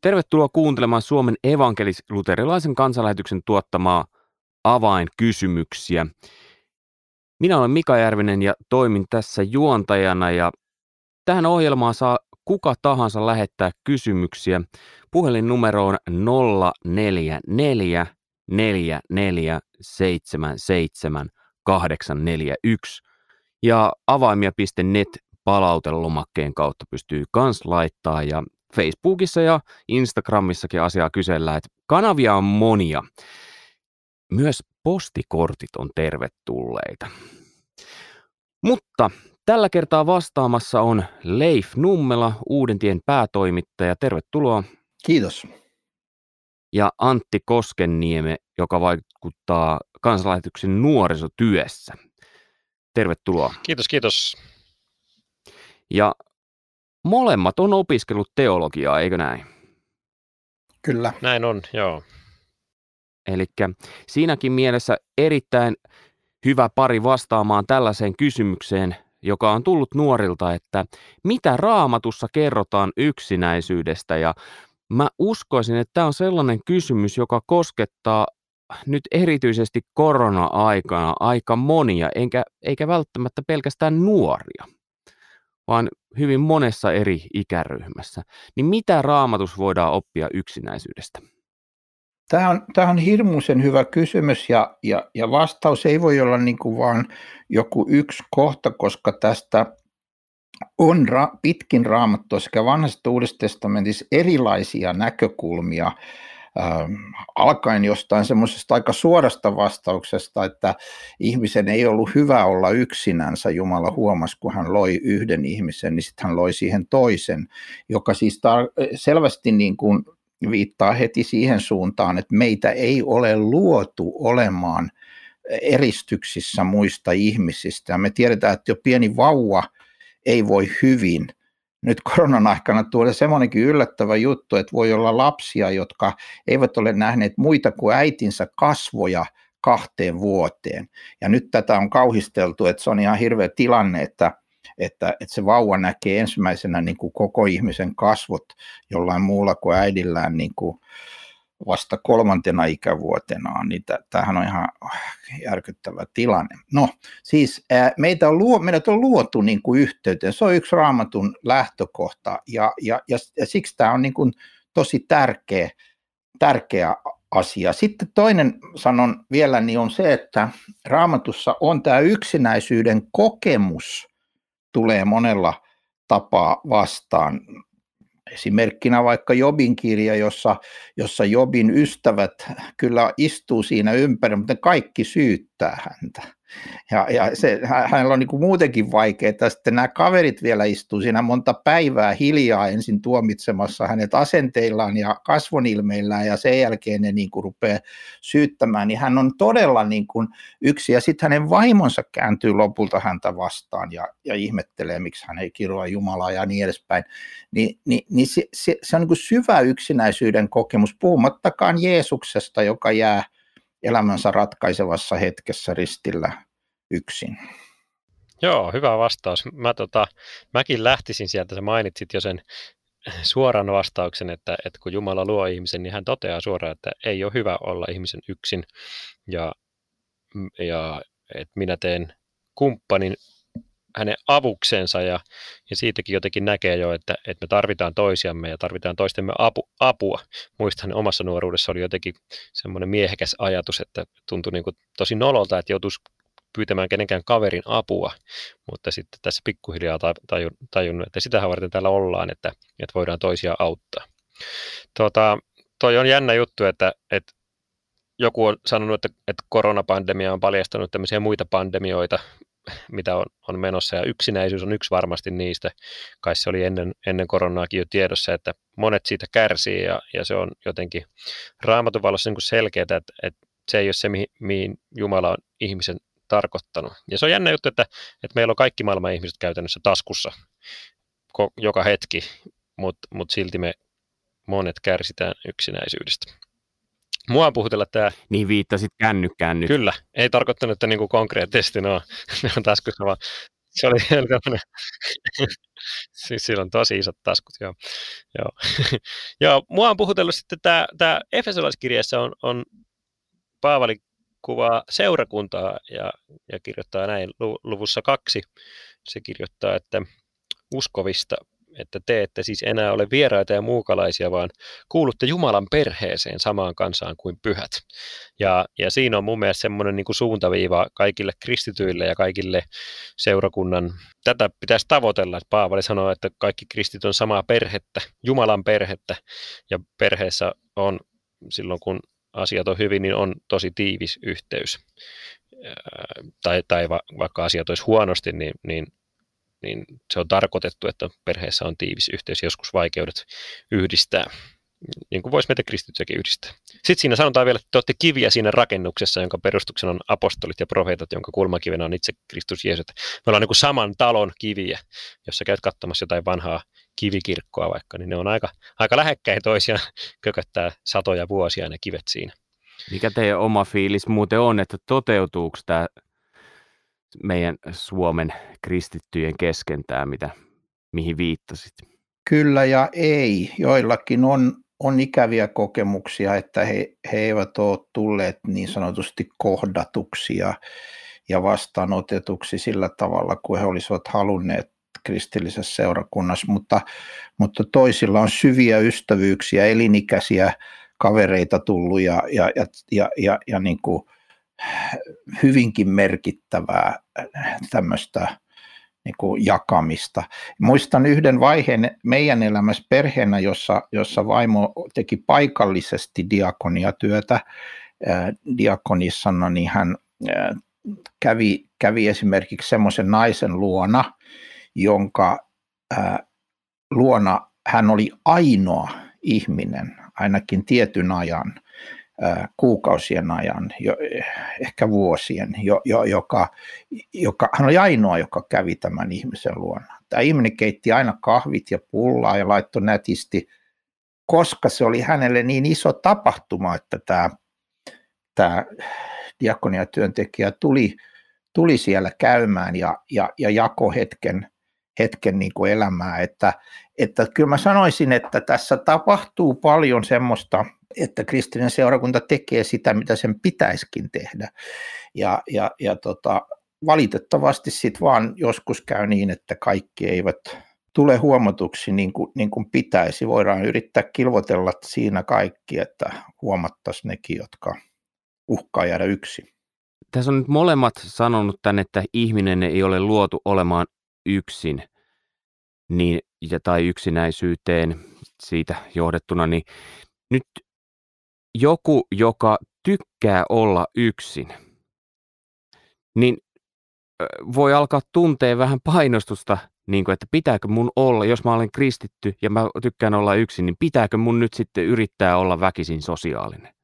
Tervetuloa kuuntelemaan Suomen evankelis-luterilaisen kansanlähetyksen tuottamaa avainkysymyksiä. Minä olen Mika Järvinen ja toimin tässä juontajana ja tähän ohjelmaan saa kuka tahansa lähettää kysymyksiä. Puhelinnumeroon 044 4477 841 ja avaimia.net palautelomakkeen kautta pystyy kans laittaa ja Facebookissa ja Instagramissakin asiaa kysellään, että kanavia on monia. Myös postikortit on tervetulleita. Mutta tällä kertaa vastaamassa on Leif Nummela, Uudentien päätoimittaja. Tervetuloa. Kiitos. Ja Antti Koskennieme, joka vaikuttaa kansanlähetyksen nuorisotyössä. Tervetuloa. Kiitos, kiitos. Ja molemmat on opiskellut teologiaa, eikö näin? Kyllä. Näin on, joo. Eli siinäkin mielessä erittäin hyvä pari vastaamaan tällaiseen kysymykseen, joka on tullut nuorilta, että mitä raamatussa kerrotaan yksinäisyydestä ja mä uskoisin, että tämä on sellainen kysymys, joka koskettaa nyt erityisesti korona-aikana aika monia, enkä, eikä välttämättä pelkästään nuoria vaan hyvin monessa eri ikäryhmässä. Niin mitä raamatus voidaan oppia yksinäisyydestä? Tämä on, tämä on hirmuisen hyvä kysymys ja, ja, ja vastaus ei voi olla niin kuin vaan joku yksi kohta, koska tästä on ra, pitkin raamattua sekä vanhassa uudessa testamentissa erilaisia näkökulmia alkaen jostain semmoisesta aika suorasta vastauksesta, että ihmisen ei ollut hyvä olla yksinänsä. Jumala huomasi, kun hän loi yhden ihmisen, niin sitten hän loi siihen toisen, joka siis tar- selvästi niin kuin viittaa heti siihen suuntaan, että meitä ei ole luotu olemaan eristyksissä muista ihmisistä. Me tiedetään, että jo pieni vauva ei voi hyvin – nyt koronan aikana tuoda semmoinenkin yllättävä juttu, että voi olla lapsia, jotka eivät ole nähneet muita kuin äitinsä kasvoja kahteen vuoteen. Ja nyt tätä on kauhisteltu, että se on ihan hirveä tilanne, että, että, että se vauva näkee ensimmäisenä niin kuin koko ihmisen kasvot jollain muulla kuin äidillään niin kuin vasta kolmantena ikävuotenaan, niin tämähän on ihan järkyttävä tilanne. No, siis ää, meitä on luo, meidät on luotu niin kuin yhteyteen, se on yksi raamatun lähtökohta, ja, ja, ja, ja siksi tämä on niin kuin tosi tärkeä, tärkeä asia. Sitten toinen sanon vielä, niin on se, että raamatussa on tämä yksinäisyyden kokemus, tulee monella tapaa vastaan. Esimerkkinä vaikka Jobin kirja, jossa, jossa Jobin ystävät kyllä istuu siinä ympäri, mutta kaikki syyttää häntä. Ja, ja se, hänellä on niin kuin muutenkin vaikeaa. Sitten nämä kaverit vielä istuu siinä monta päivää hiljaa ensin tuomitsemassa hänet asenteillaan ja kasvonilmeillään ja sen jälkeen ne niin kuin rupeaa syyttämään. Niin hän on todella niin kuin yksi ja sitten hänen vaimonsa kääntyy lopulta häntä vastaan ja, ja ihmettelee, miksi hän ei kiroa Jumalaa ja niin edespäin. Ni, niin, niin se, se, se on niin kuin syvä yksinäisyyden kokemus, puhumattakaan Jeesuksesta, joka jää – elämänsä ratkaisevassa hetkessä ristillä yksin? Joo, hyvä vastaus. Mä, tota, mäkin lähtisin sieltä, sä mainitsit jo sen suoran vastauksen, että, että kun Jumala luo ihmisen, niin hän toteaa suoraan, että ei ole hyvä olla ihmisen yksin ja, ja että minä teen kumppanin hänen avuksensa ja, ja siitäkin jotenkin näkee jo, että, että me tarvitaan toisiamme ja tarvitaan toistemme apu, apua. Muistan omassa nuoruudessa oli jotenkin semmoinen miehekäs ajatus, että tuntui niin kuin tosi nololta, että joutuisi pyytämään kenenkään kaverin apua, mutta sitten tässä pikkuhiljaa tajunnut, että sitähän varten täällä ollaan, että, että voidaan toisia auttaa. Tota, toi on jännä juttu, että, että joku on sanonut, että, että koronapandemia on paljastanut tämmöisiä muita pandemioita, mitä on, on menossa, ja yksinäisyys on yksi varmasti niistä. Kai se oli ennen, ennen koronaakin jo tiedossa, että monet siitä kärsii, ja, ja se on jotenkin raamatun valossa niin selkeää, että, että se ei ole se, mihin, mihin Jumala on ihmisen tarkoittanut. Ja se on jännä juttu, että, että meillä on kaikki maailman ihmiset käytännössä taskussa joka hetki, mutta mut silti me monet kärsitään yksinäisyydestä. Mua puhutella tämä. Niin viittasit kännykkään nyt. Kyllä, ei tarkoittanut, että niinku konkreettisesti no, ne on taskussa, vaan se oli tämmöinen, siis sillä on tosi isot taskut, joo. joo. joo mua on puhutellut sitten tämä, tämä Efesolaiskirjassa on, on Paavali kuvaa seurakuntaa ja, ja kirjoittaa näin luvussa kaksi. Se kirjoittaa, että uskovista että te ette siis enää ole vieraita ja muukalaisia, vaan kuulutte Jumalan perheeseen samaan kansaan kuin pyhät. Ja, ja siinä on mun mielestä semmoinen niin suuntaviiva kaikille kristityille ja kaikille seurakunnan. Tätä pitäisi tavoitella, että Paavali sanoo, että kaikki kristit on samaa perhettä, Jumalan perhettä, ja perheessä on silloin, kun asiat on hyvin, niin on tosi tiivis yhteys. Tai, tai va, vaikka asiat olisi huonosti, niin, niin niin se on tarkoitettu, että perheessä on tiivis yhteys, joskus vaikeudet yhdistää, niin kuin voisi meitä kristityäkin yhdistää. Sitten siinä sanotaan vielä, että te olette kiviä siinä rakennuksessa, jonka perustuksena on apostolit ja profeetat, jonka kulmakivenä on itse Kristus Jeesus. Me ollaan niin kuin saman talon kiviä, jos sä käyt katsomassa jotain vanhaa kivikirkkoa vaikka, niin ne on aika, aika lähekkäin toisiaan, kököttää satoja vuosia ne kivet siinä. Mikä teidän oma fiilis muuten on, että toteutuuko tämä meidän Suomen kristittyjen kesken tämä, mitä, mihin viittasit? Kyllä ja ei. Joillakin on, on ikäviä kokemuksia, että he, he eivät ole tulleet niin sanotusti kohdatuksi ja, ja vastaanotetuksi sillä tavalla, kuin he olisivat halunneet kristillisessä seurakunnassa, mutta, mutta toisilla on syviä ystävyyksiä, elinikäisiä kavereita tullut ja, ja, ja, ja, ja, ja niin kuin hyvinkin merkittävää tämmöistä niin kuin jakamista. Muistan yhden vaiheen meidän elämässä perheenä, jossa, jossa vaimo teki paikallisesti diakoniatyötä diakonissana, niin hän kävi, kävi esimerkiksi semmoisen naisen luona, jonka luona hän oli ainoa ihminen, ainakin tietyn ajan, kuukausien ajan, jo, ehkä vuosien, jo, jo, joka, joka, hän oli ainoa, joka kävi tämän ihmisen luona. Tämä ihminen keitti aina kahvit ja pullaa ja laittoi nätisti, koska se oli hänelle niin iso tapahtuma, että tämä, tämä diakoniatyöntekijä tuli, tuli siellä käymään ja, ja, ja jako hetken, hetken niin kuin elämää. Että, että kyllä mä sanoisin, että tässä tapahtuu paljon semmoista – että kristillinen seurakunta tekee sitä, mitä sen pitäisikin tehdä. Ja, ja, ja tota, valitettavasti sitten vaan joskus käy niin, että kaikki eivät tule huomatuksi niin kuin, niin kuin pitäisi. Voidaan yrittää kilvotella siinä kaikki, että huomattaisiin nekin, jotka uhkaa jäädä yksin. Tässä on nyt molemmat sanonut tänne, että ihminen ei ole luotu olemaan yksin niin, ja, tai yksinäisyyteen siitä johdettuna, niin nyt joku, joka tykkää olla yksin, niin voi alkaa tuntea vähän painostusta, niin kuin, että pitääkö mun olla, jos mä olen kristitty ja mä tykkään olla yksin, niin pitääkö mun nyt sitten yrittää olla väkisin sosiaalinen?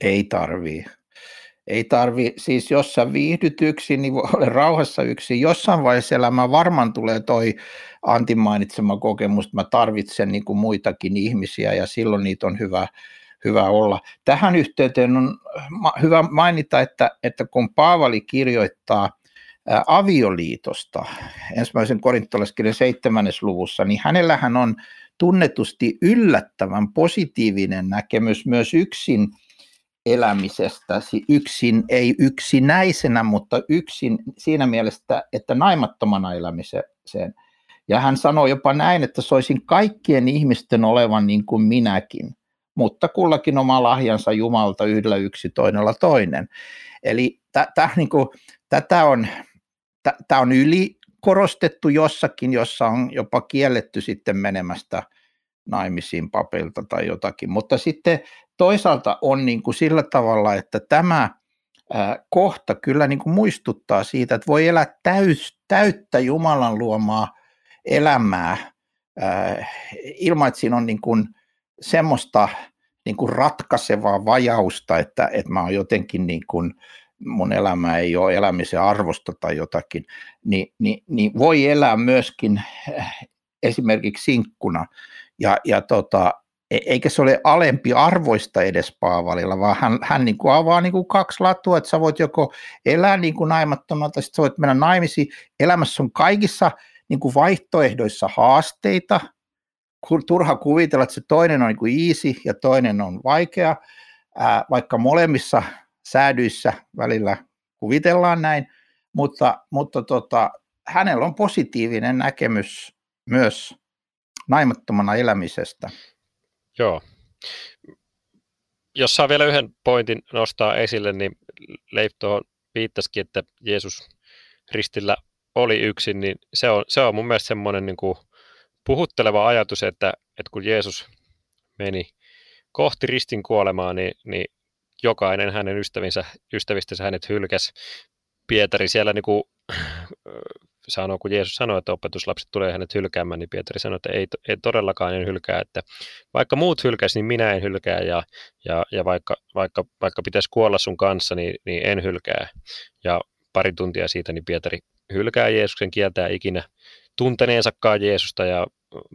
Ei tarvii. Ei tarvi, siis jos sä viihdyt yksin, niin voi olla rauhassa yksin. Jossain vaiheessa elämä varmaan tulee toi Antin mainitsema kokemus, että mä tarvitsen niin kuin muitakin ihmisiä ja silloin niitä on hyvä, hyvä olla. Tähän yhteyteen on hyvä mainita, että, että kun Paavali kirjoittaa avioliitosta ensimmäisen korintolaiskirjan seitsemännes luvussa, niin hänellähän on tunnetusti yllättävän positiivinen näkemys myös yksin elämisestä, yksin, ei yksinäisenä, mutta yksin siinä mielessä, että naimattomana elämiseen. Ja hän sanoi jopa näin, että soisin kaikkien ihmisten olevan niin kuin minäkin mutta kullakin oma lahjansa Jumalta yhdellä yksi, toinella toinen. Eli t- t- niin kuin, tätä on, tämä on yli korostettu jossakin, jossa on jopa kielletty sitten menemästä naimisiin papilta tai jotakin, mutta sitten toisaalta on niin kuin sillä tavalla, että tämä kohta kyllä niin kuin muistuttaa siitä, että voi elää täys, täyttä Jumalan luomaa elämää ilman, että siinä on niin kuin semmoista niin kuin ratkaisevaa vajausta, että, että mä oon jotenkin niin kuin, mun elämä ei ole elämisen arvosta tai jotakin, niin, niin, niin voi elää myöskin esimerkiksi sinkkuna. Ja, ja tota, eikä se ole alempi arvoista edes Paavalilla, vaan hän, hän niin kuin avaa niin kuin kaksi latua, että sä voit joko elää niin kuin naimattomalta, sitten sä voit mennä naimisiin. Elämässä on kaikissa niin kuin vaihtoehdoissa haasteita, turha kuvitella, että se toinen on niin kuin easy ja toinen on vaikea, ää, vaikka molemmissa säädyissä välillä kuvitellaan näin, mutta, mutta tota, hänellä on positiivinen näkemys myös naimattomana elämisestä. Joo. Jos saa vielä yhden pointin nostaa esille, niin Leif tuohon viittasikin, että Jeesus ristillä oli yksin, niin se on, se on mun mielestä semmoinen niin kuin puhutteleva ajatus, että, että kun Jeesus meni kohti ristin kuolemaa, niin, niin jokainen hänen ystävinsä, ystävistänsä hänet hylkäsi. Pietari siellä niin kuin, sanoo, kun Jeesus sanoi, että opetuslapset tulee hänet hylkäämään, niin Pietari sanoi, että ei, ei todellakaan en hylkää, että vaikka muut hylkäisi, niin minä en hylkää ja, ja, ja vaikka, vaikka, vaikka pitäisi kuolla sun kanssa, niin, niin en hylkää. Ja pari tuntia siitä, niin Pietari hylkää Jeesuksen, kieltää ikinä tunteneensakaan Jeesusta ja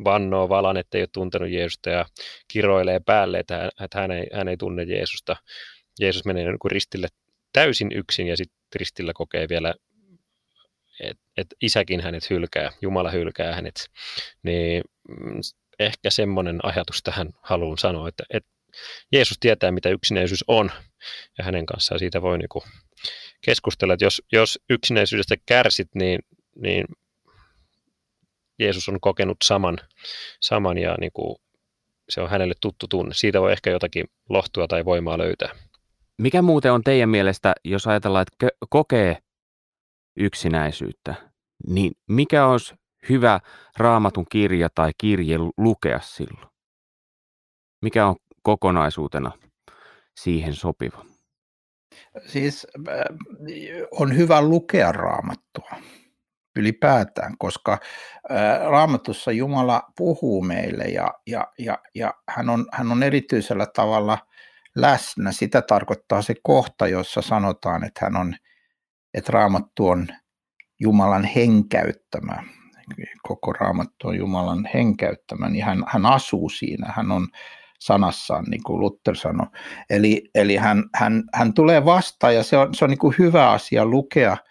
vannoo valan, että ei ole tuntenut Jeesusta ja kiroilee päälle, että hän ei, hän ei tunne Jeesusta. Jeesus menee niin kuin ristille täysin yksin ja sitten ristillä kokee vielä, että et isäkin hänet hylkää, Jumala hylkää hänet. Niin mm, ehkä semmoinen ajatus tähän haluan sanoa, että, että Jeesus tietää, mitä yksinäisyys on ja hänen kanssaan siitä voi niin keskustella, että jos, jos yksinäisyydestä kärsit, niin, niin Jeesus on kokenut saman, saman ja niin kuin se on hänelle tuttu tunne. Siitä voi ehkä jotakin lohtua tai voimaa löytää. Mikä muuten on teidän mielestä, jos ajatellaan, että kokee yksinäisyyttä, niin mikä olisi hyvä raamatun kirja tai kirje lukea silloin? Mikä on kokonaisuutena siihen sopiva? Siis äh, on hyvä lukea raamattua ylipäätään, koska Raamatussa Jumala puhuu meille ja, ja, ja, ja hän, on, hän on erityisellä tavalla läsnä. Sitä tarkoittaa se kohta, jossa sanotaan, että, hän on, että Raamattu on Jumalan henkäyttämä. Koko Raamattu on Jumalan henkäyttämä, niin hän, hän asuu siinä, hän on sanassaan, niin kuin Luther sanoi. Eli, eli hän, hän, hän tulee vastaan ja se on, se on niin kuin hyvä asia lukea –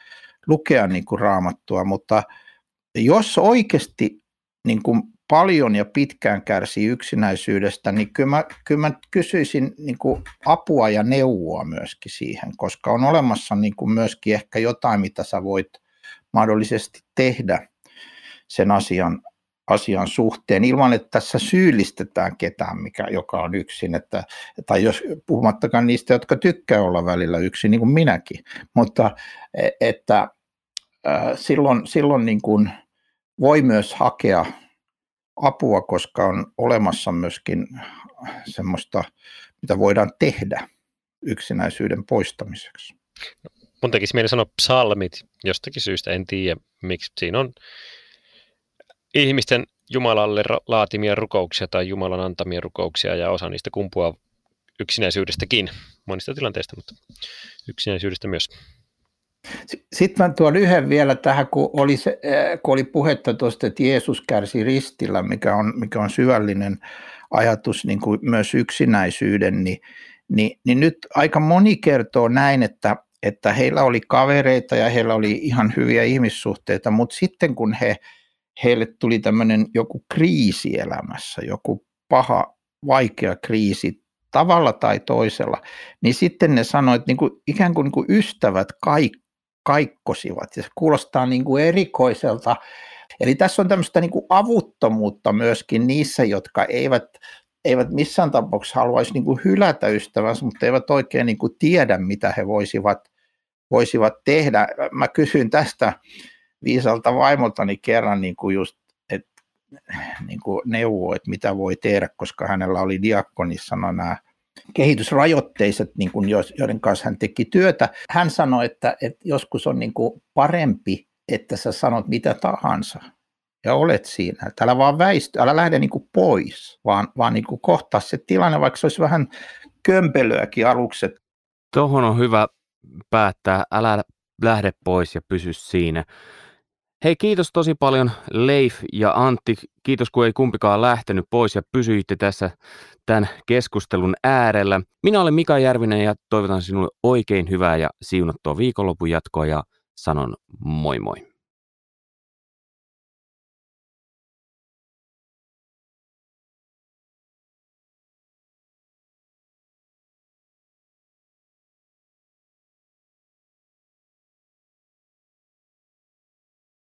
lukea niin kuin raamattua, mutta jos oikeasti niin kuin paljon ja pitkään kärsii yksinäisyydestä, niin kyllä mä, kyllä mä kysyisin niin kuin apua ja neuvoa myöskin siihen, koska on olemassa niin kuin myöskin ehkä jotain, mitä sä voit mahdollisesti tehdä sen asian, asian suhteen ilman, että tässä syyllistetään ketään, mikä, joka on yksin, että, tai jos puhumattakaan niistä, jotka tykkää olla välillä yksin, niin kuin minäkin, mutta e, että silloin, silloin niin kuin voi myös hakea apua, koska on olemassa myöskin semmoista, mitä voidaan tehdä yksinäisyyden poistamiseksi. Mun tekisi mieli sanoa psalmit jostakin syystä, en tiedä miksi. Siinä on ihmisten Jumalalle laatimia rukouksia tai Jumalan antamia rukouksia ja osa niistä kumpuaa yksinäisyydestäkin, monista tilanteista, mutta yksinäisyydestä myös. Sitten mä tuon yhden vielä tähän, kun oli, se, äh, kun oli puhetta tuosta, että Jeesus kärsi ristillä, mikä on, mikä on syvällinen ajatus niin kuin myös yksinäisyyden, niin, niin, niin nyt aika moni kertoo näin, että, että heillä oli kavereita ja heillä oli ihan hyviä ihmissuhteita, mutta sitten kun he, heille tuli tämmöinen joku kriisi elämässä, joku paha, vaikea kriisi, tavalla tai toisella, niin sitten ne sanoivat, että niin kuin, ikään kuin, niin kuin ystävät kaikki kaikkosivat. Ja se kuulostaa niin kuin erikoiselta. Eli tässä on tämmöistä niin kuin avuttomuutta myöskin niissä, jotka eivät, eivät missään tapauksessa haluaisi niin kuin hylätä ystävänsä, mutta eivät oikein niin kuin tiedä, mitä he voisivat, voisivat tehdä. Mä kysyin tästä viisalta vaimoltani kerran niin kuin just et, niin kuin neuvo, että mitä voi tehdä, koska hänellä oli diakonissa nämä kehitysrajoitteiset, niin kuin joiden kanssa hän teki työtä. Hän sanoi, että, että joskus on niin kuin parempi, että sä sanot mitä tahansa ja olet siinä. Että älä vaan väisty, älä lähde niin kuin pois, vaan, vaan niin kuin kohtaa se tilanne, vaikka se olisi vähän kömpelyäkin alukset. Tuohon on hyvä päättää, älä lähde pois ja pysy siinä. Hei, kiitos tosi paljon Leif ja Antti. Kiitos, kun ei kumpikaan lähtenyt pois ja pysyitte tässä tämän keskustelun äärellä. Minä olen Mika Järvinen ja toivotan sinulle oikein hyvää ja siunattua viikonlopun jatkoa ja sanon moi moi.